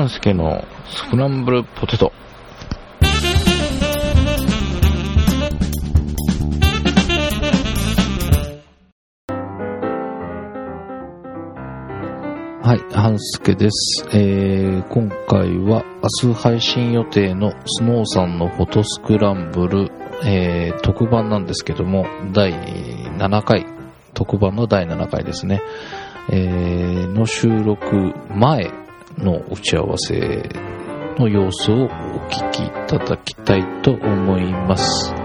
半助のスクランブルポテト。はい、半助です。えー、今回は明日配信予定のスノーさんのフォトスクランブル、えー、特番なんですけども、第7回、特番の第7回ですね、えー、の収録前の打ち合わせの様子をお聞きいただきたいと思います。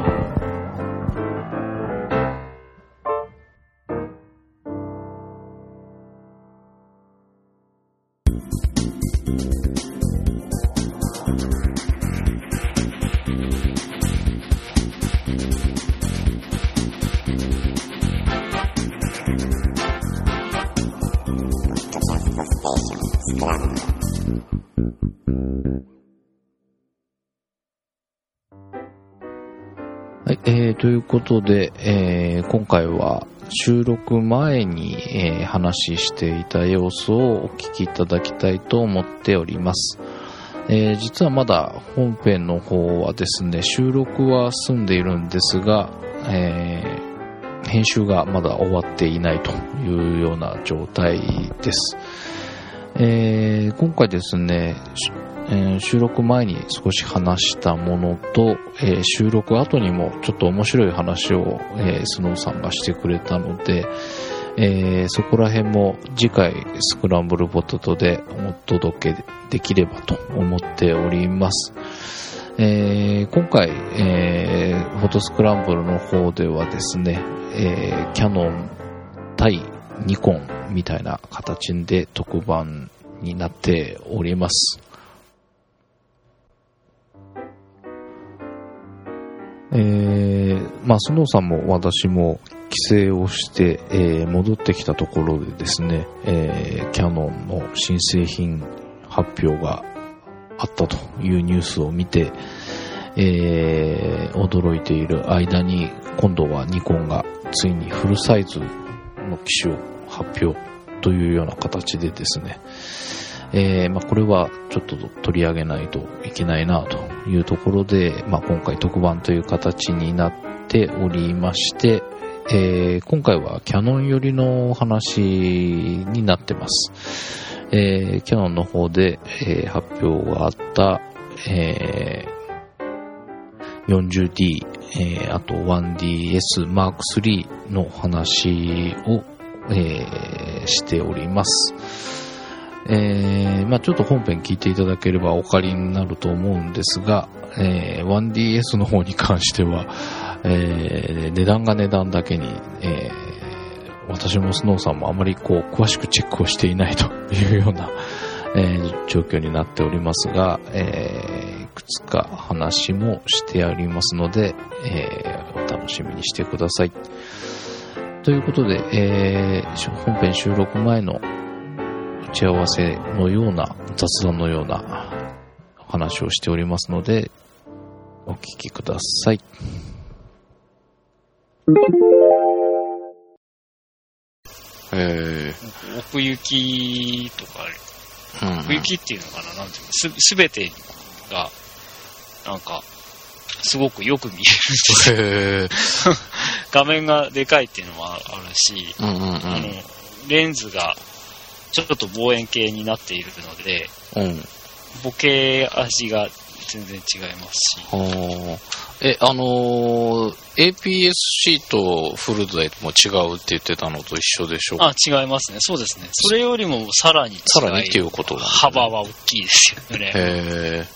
はい、えー、ということで、えー、今回は収録前に、えー話していた様子をお聞きいただきたいと思っております。えー実はまだ本編の方はですね、収録は済んでいるんですが、えー編集がまだ終わっていないというような状態です。えー今回ですね、えー収録前に少し話したものと、えー収録後にもちょっと面白い話を、えースノーさんがしてくれたので、えそこら辺も次回スクランブルポテトでお届けできればと思っております。え今回、えフォトスクランブルの方ではですね、えキャノン対ニコンみたいな形で特番になっております。えー、まあ、スノーさんも私も帰省をして、えー戻ってきたところでですね、えーキャノンの新製品発表があったというニュースを見て、えー驚いている間に、今度はニコンがついにフルサイズの機種を発表というような形でですね、えーまあ、これはちょっと取り上げないといけないなというところで、まあ、今回特番という形になっておりまして、えー今回はキャノン寄りのお話になってます。えーキャノンの方で、えー発表があった、え 40D、えあと 1DS Mark III の話を、えしております。えーまあちょっと本編聞いていただければお借りになると思うんですが、えー 1DS の方に関しては、えー値段が値段だけに、えー私もスノーさんもあまりこう詳しくチェックをしていないというような、えー状況になっておりますが、えーいくつか話もしてありますので、えーお楽しみにしてください。ということで、えー本編収録前のち合わせのような雑談のような話をしておりますので、お聞きください。え奥行きとか、ー、奥行きっていうのかな、なんていうの、す、すべてが、なんか、すごくよく見えるんです画面がでかいっていうのもあるし、うんうん。あの、レンズが、ちょっと望遠鏡になっているので、うん。うん。ボケ味が全然違いますし、はあえ、あのー APS-C とフルでも違うって言ってたのと一緒でしょうか？あ、違いますね。そうですね。それよりもさらにさらにっていうことね幅は大きいですよね。へえ。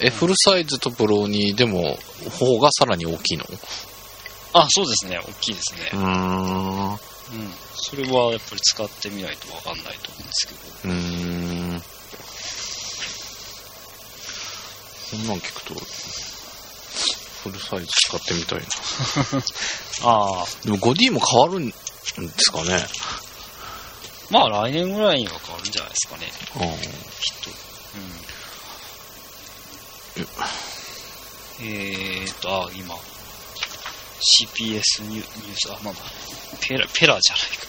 え、フルサイズとプロにでも、方がさらに大きいの？あ、そうですね。大きいですね。うーん。ううん。それはやっぱり使ってみないとわかんないと思うんですけど。ーん。こんなん聞くと、フルサイズ使ってみたいな。ああ、でも 5D も変わるんですかねまあ来年ぐらいには変わるんじゃないですかね。あーきっと。うん。えーと、あ、今、CPS ニュニュース、あ、なんだ、ペラ、ペラじゃないか。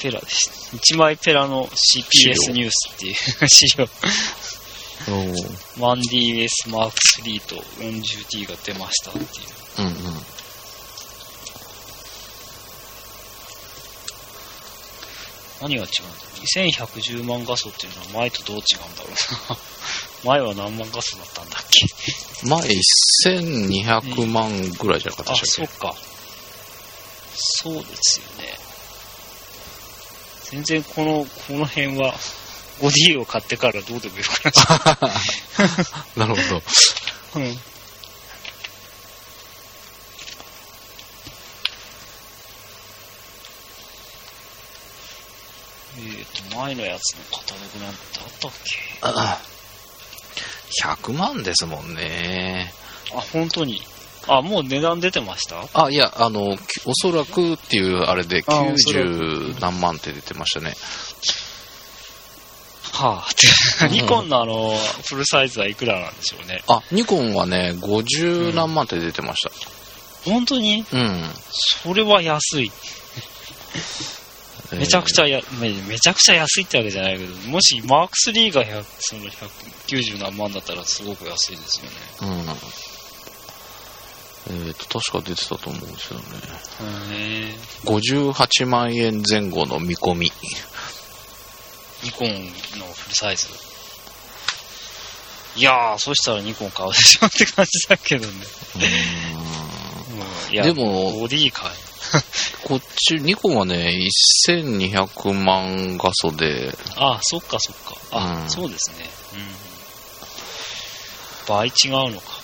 ペラです。1枚ペラの CPS ニュースっていう資料。おー 1DS Mark III と 40D が出ましたっていう。うんうん。何が違うんだ2110万画素っていうのは前とどう違うんだろうな。前は何万画素だったんだっけ？前1200万ぐらいじゃなかったあ、でしたっそっか。そうですよね。全然この、この辺は、5D を買ってからどうでもよくなっちゃけ なるほど。う。うん。えーと、前のやつのカタログなんてあったっけ？100万ですもんね。あ、本当に。あ、もう値段出てました？あ、いや、あの、きおそらくっていうあれであおそら90何万って出てましたね。はあ、ニコンのあの、フルサイズはいくらなんでしょうね。あ、ニコンはね、50何万って出てました。本当に？うん。それは安い。めちゃくちゃ。ゃや、めめちゃくちゃ安いってわけじゃないけど、もしマーク3が100その190何万だったらすごく安いですよね。うん。えっ、と、確か出てたと思うんですよね。へ58万円前後の見込み。ニコンのフルサイズ。いやー、そしたらニコン買うでしょって感じだけどね。うん、いや、でもボディかい。こっち、ニコンはね、1200万画素で、あ、そっかそっか。あ、うんそうですね。うん。倍違うのか。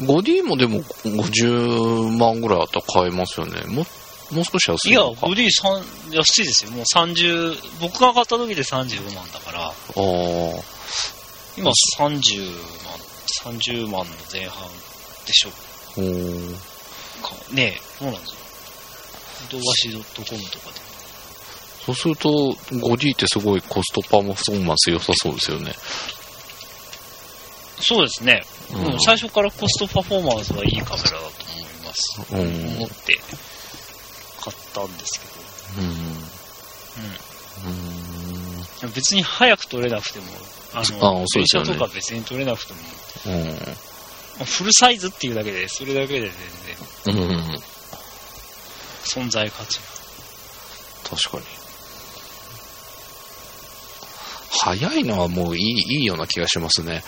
5D もでも50万ぐらいあったら買えますよね。ももう少し安いや、いのか。ボディ3安いですよ。もう30、僕が買った時で35万だから、あー今30万、30万の前半でしょおーか。ねえ、そうなんですよ。動画し .com とかで。そうすると、5D ってすごいコストパフォーマンス良さそうですよね。そうですね。うんうん最初からコストパフォーマンスはいいカメラだと思います。うん思って買ったんですけど。うん。うん。うん。別に早く撮れなくても、ああの、そうですよねとか別に撮れなくても、うん。まあフルサイズっていうだけで、それだけで全然うん。存在価値が。確かに。早いのはもういい、いいような気がしますね。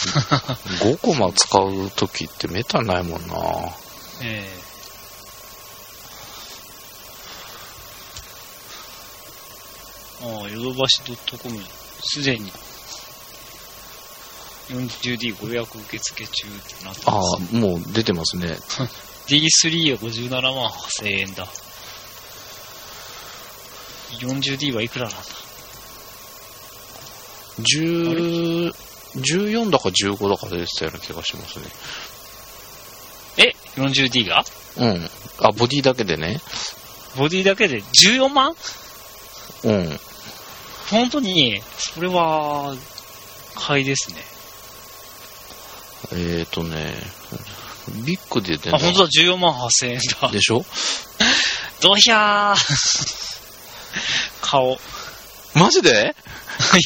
5コマ使うときってめったにないもんな。ええああ、ヨドバシ .com、すでに 40D ご予約受付中ってなってあます。あ、もう出てますね。D3 は57万8000円だ。40D はいくらなんだ？10 14だか15だか出てたような気がしますね。え ?40D が？うん。あ、ボディだけでね。ボディだけで？14万？うん。本当に、それは、買いですね。えっ、ー、とね、ビッグで出あ、本当だ、14万8000円だ。でしょ？ドヒャー 顔。いマジで？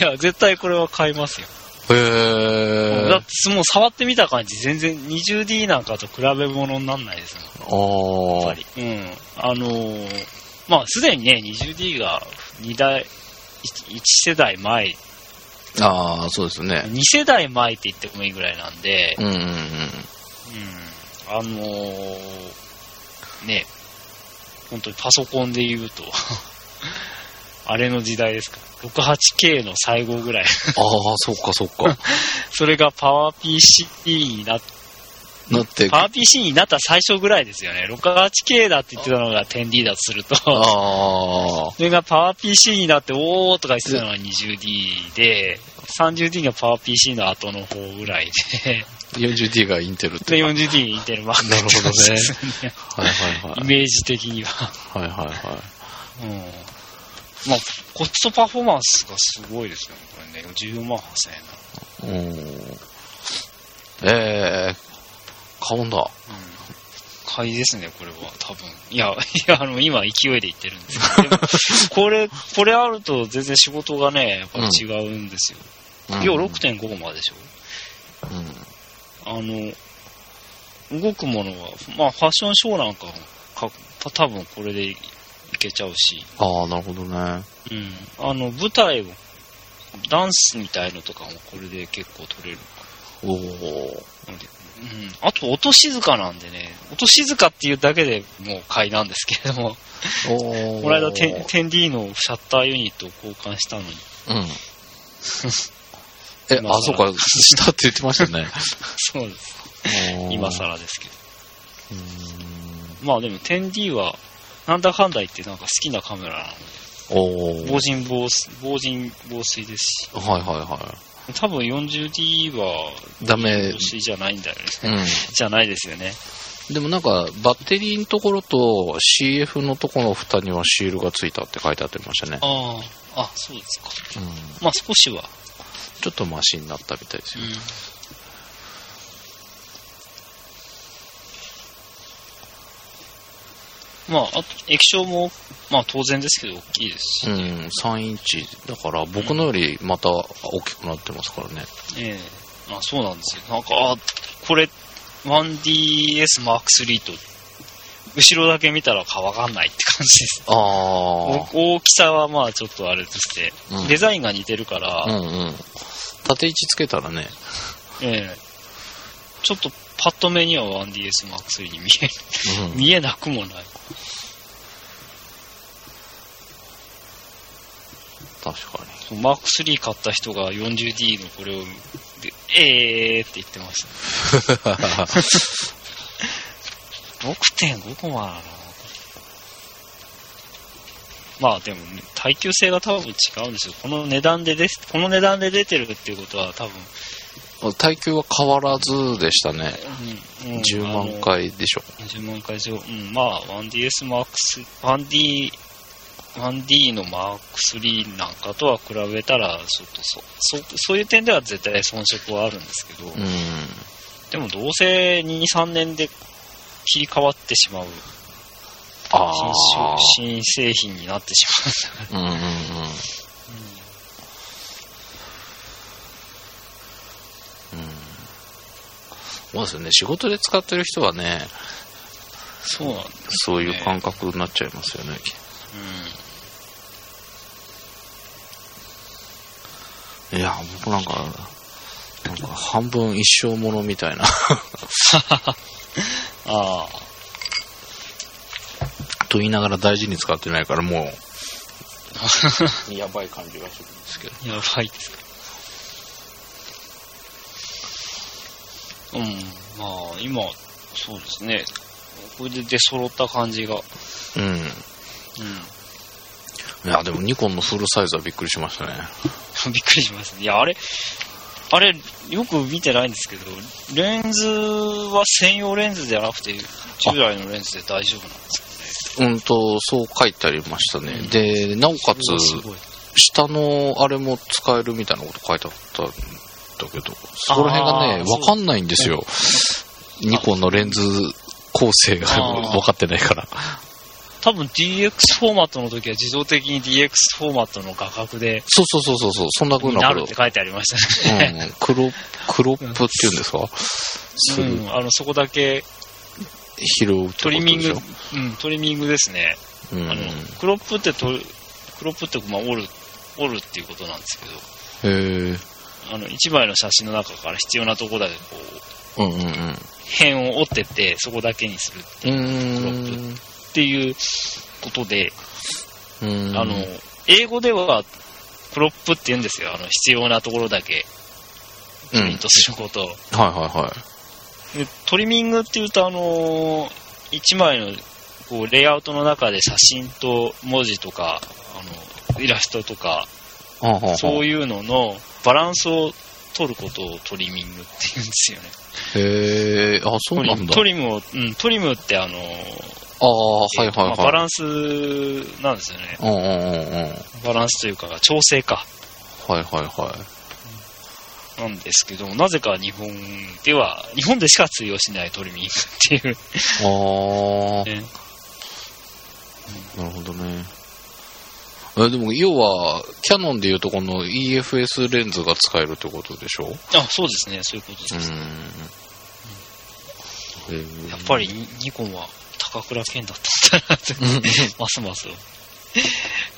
や、絶対これは買いますよ。へえ。だって、もう触ってみた感じ、全然 20D なんかと比べ物にならないですもん。やっあぱり。うん。あのーまあ、すでにね、20D が2代、1世代前、あ。ああ、そうですね。2世代前って言ってもいいぐらいなんで、うんうんうん。うん。あのーね、本当にパソコンで言うと、あれの時代ですか。68K の最後ぐらい。ああ、そっかそっか。それがパワー PC になっだって、パワー PC になった最初ぐらいですよね。68K だって言ってたのが 10D だとすると、ああ、それがパワー PC になって、おーとか言ってたのが 20D で、30D がパワー PC の後の方ぐらいで、40D がインテルって。で、はい 40D インテルマークなるほどねって感じですねはいはい。イメージ的には。はいはいはうん。まあ、コストパフォーマンスがすごいですよね、これね。14万8000円なの。い。うん。ええー、買うんだ。うん。買いですね、これは、多分。いや、いや、あの、今勢いで言ってるんですけど、これ、これあると全然仕事がね、やっぱり違うんですよ。うん要は6.5まででしょ。うん。あの、動くものは、まあ、ファッションショーなんかもか、多分これでいけちゃうし、ああ、なるほどね。うん。あの、舞台を、ダンスみたいのとかもこれで結構撮れるおお。うん。あと、音静かなんでね、音静かっていうだけでもう買いなんですけれども、おこの間 10D のシャッターユニットを交換したのに、うん。え、あ、そうか、したって言ってましたね。そうです。今更ですけど。うーん。まあでも 10D は、なんだかんだ言ってなんか好きなカメラなので、おお。防塵防水、防塵防水ですし、はいはいは多分 40D は、い。ダメじゃないんだよね。うん。じゃないですよね。でもなんか、バッテリーのところと CF のところの蓋にはシールがついたって書いてあってましたね。ああ、あ、そうですか。うん。まあ少しは。ちょっとマシになったみたいですよ。まあ、あと液晶も、まあ当然ですけど大きいですし、うん、3インチ。だから僕のよりまた大きくなってますからね。ええあ、そうなんですよ。なんか、あ、これ、1DS Mark III と、後ろだけ見たらかわかんないって感じです。あお大きさはまあちょっとあれとして、あ。うんデザインが似てるから、うんうん。縦位置つけたらね。ええちょっとパッと目には 1DS Mark III に見え、うん。見えなくもない。確かそうマーク3買った人が 40D のこれを、でえーって言ってました。に。6.5コマなのまあでも、ね、耐久性が多分違うんですよ。この値段でです、この値段で出てるっていうことは多分、耐久は変わらずでしたね。うんうん10万回でしょ。あの10万回以上。うん、まあ 1DS マークス、1D、1D のマーク3なんかとは比べたら、ちょっとそ、そ、そういう点では絶対遜色はあるんですけど、うん。でもどうせ2、3年で切り替わってしまうあ新新製品になってしまう。うんうんうん。そうですよね。仕事で使ってる人はね、そうなんだ。そういう感覚になっちゃいますよね。いや、僕なんか、なんか半分一生ものみたいな。ああ、と言いながら大事に使ってないからもう、やばい感じがするんですけど。やばいですか。うん、まあ、今、そうですね。これで出揃った感じが。うん。うん。いや、でもニコンのフルサイズはびっくりしましたね。びっくりしますね。いや、あれ、あれ、よく見てないんですけど、レンズは専用レンズじゃなくて、従来のレンズで大丈夫なんですかね。うんと、そう書いてありましたね。で、なおかつ、すごい。下のあれも使えるみたいなこと書いてあったんだけど、そこら辺がね、わかんないんですよ。ニコンのレンズ構成が分かってないから。多分 DX フォーマットの時は自動的に DX フォーマットの画角で、そうそうそうそうそう、そんな風なことになるって。書いてありましたね。うん、クロクロップっていうんですか？うん、あの、そこだけ拾うトリミングうん、トリミングですね。うん。あの、クロップってと、クロップって、まあ、折る、折るっていうことなんですけど、へえ。あの、一枚の写真の中から必要なとこだけこう、うんうんうん。辺を折ってって、そこだけにするうーん。っていうことで、あの、英語では、クロップって言うんですよ。あの、必要なところだけ、うん。プリントすることを。はいはいはい。でトリミングっていうと、あのー一枚のこうレイアウトの中で写真と文字とか、あのイラストとか、そういうののバランスを取ることをトリミングって言うんですよね。へえ、あ、そうなんだ。トリムを、うん、トリムってあのーああ、はいはいえーとまあバはい。ランスなんですよね。うんうんうんうん。バランスというか、調整か。はいはいはなんですけど、なぜか日本では、日本でしか通用しないトリミングっていう。ああ、ねなるほどね。えでも、要は、キャノンでいうとこの EFS レンズが使えるってことでしょ？あ、そうですね、そういうことです。うん。やっぱりニニコンは高倉健だったんだなって、ますます。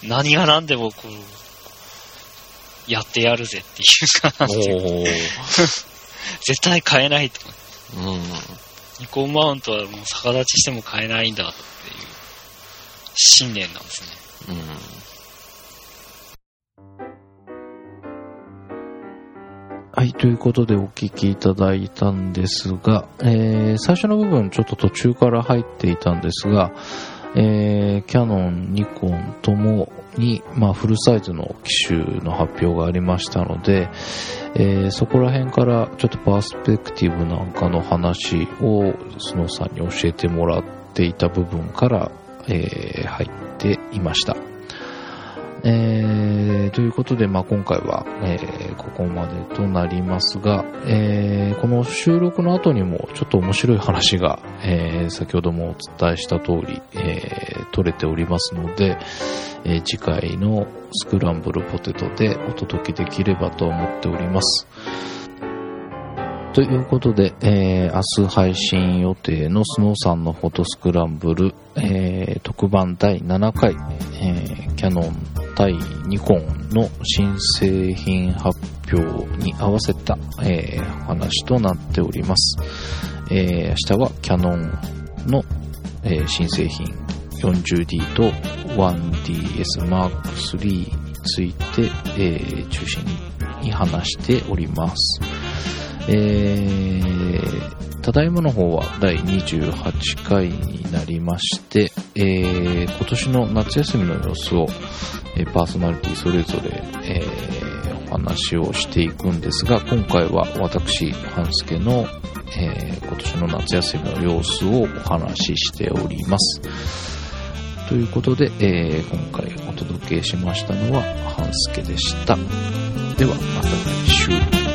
何が何でもこう、やってやるぜっていうか、おー絶対買えないと。うん。ニコンマウントはもう逆立ちしても買えないんだっていう信念なんですね。うん。ということでお聞きいただいたんですが、えー、最初の部分ちょっと途中から入っていたんですが、えー、キャノン、ニコンともに、まあ、フルサイズの機種の発表がありましたので、えーそこら辺からちょっとパースペクティブなんかの話をスノーさんに教えてもらっていた部分から、えー入っていました。えーということで、まあ、今回は、えーここまでとなりますが、えーこの収録の後にもちょっと面白い話が、えー先ほどもお伝えした通り、えー取れておりますので、えー次回のスクランブルポテトでお届けできればと思っております。ということで、えー明日配信予定のスノーさんのフォトスクランブル、えー特番第7回、えーキャノン対ニコンの新製品発表に合わせた、えーお話となっております。えー明日はキャノンの、えー新製品 40D と 1DS Mark III について、えー中心に話しております。えー、ただいまの方は第28回になりまして、えー今年の夏休みの様子を、えーパーソナリティそれぞれ、えーお話をしていくんですが、今回は私、半助の、えー今年の夏休みの様子をお話ししております。ということで、えー今回お届けしましたのは、半助でした。では、また来週。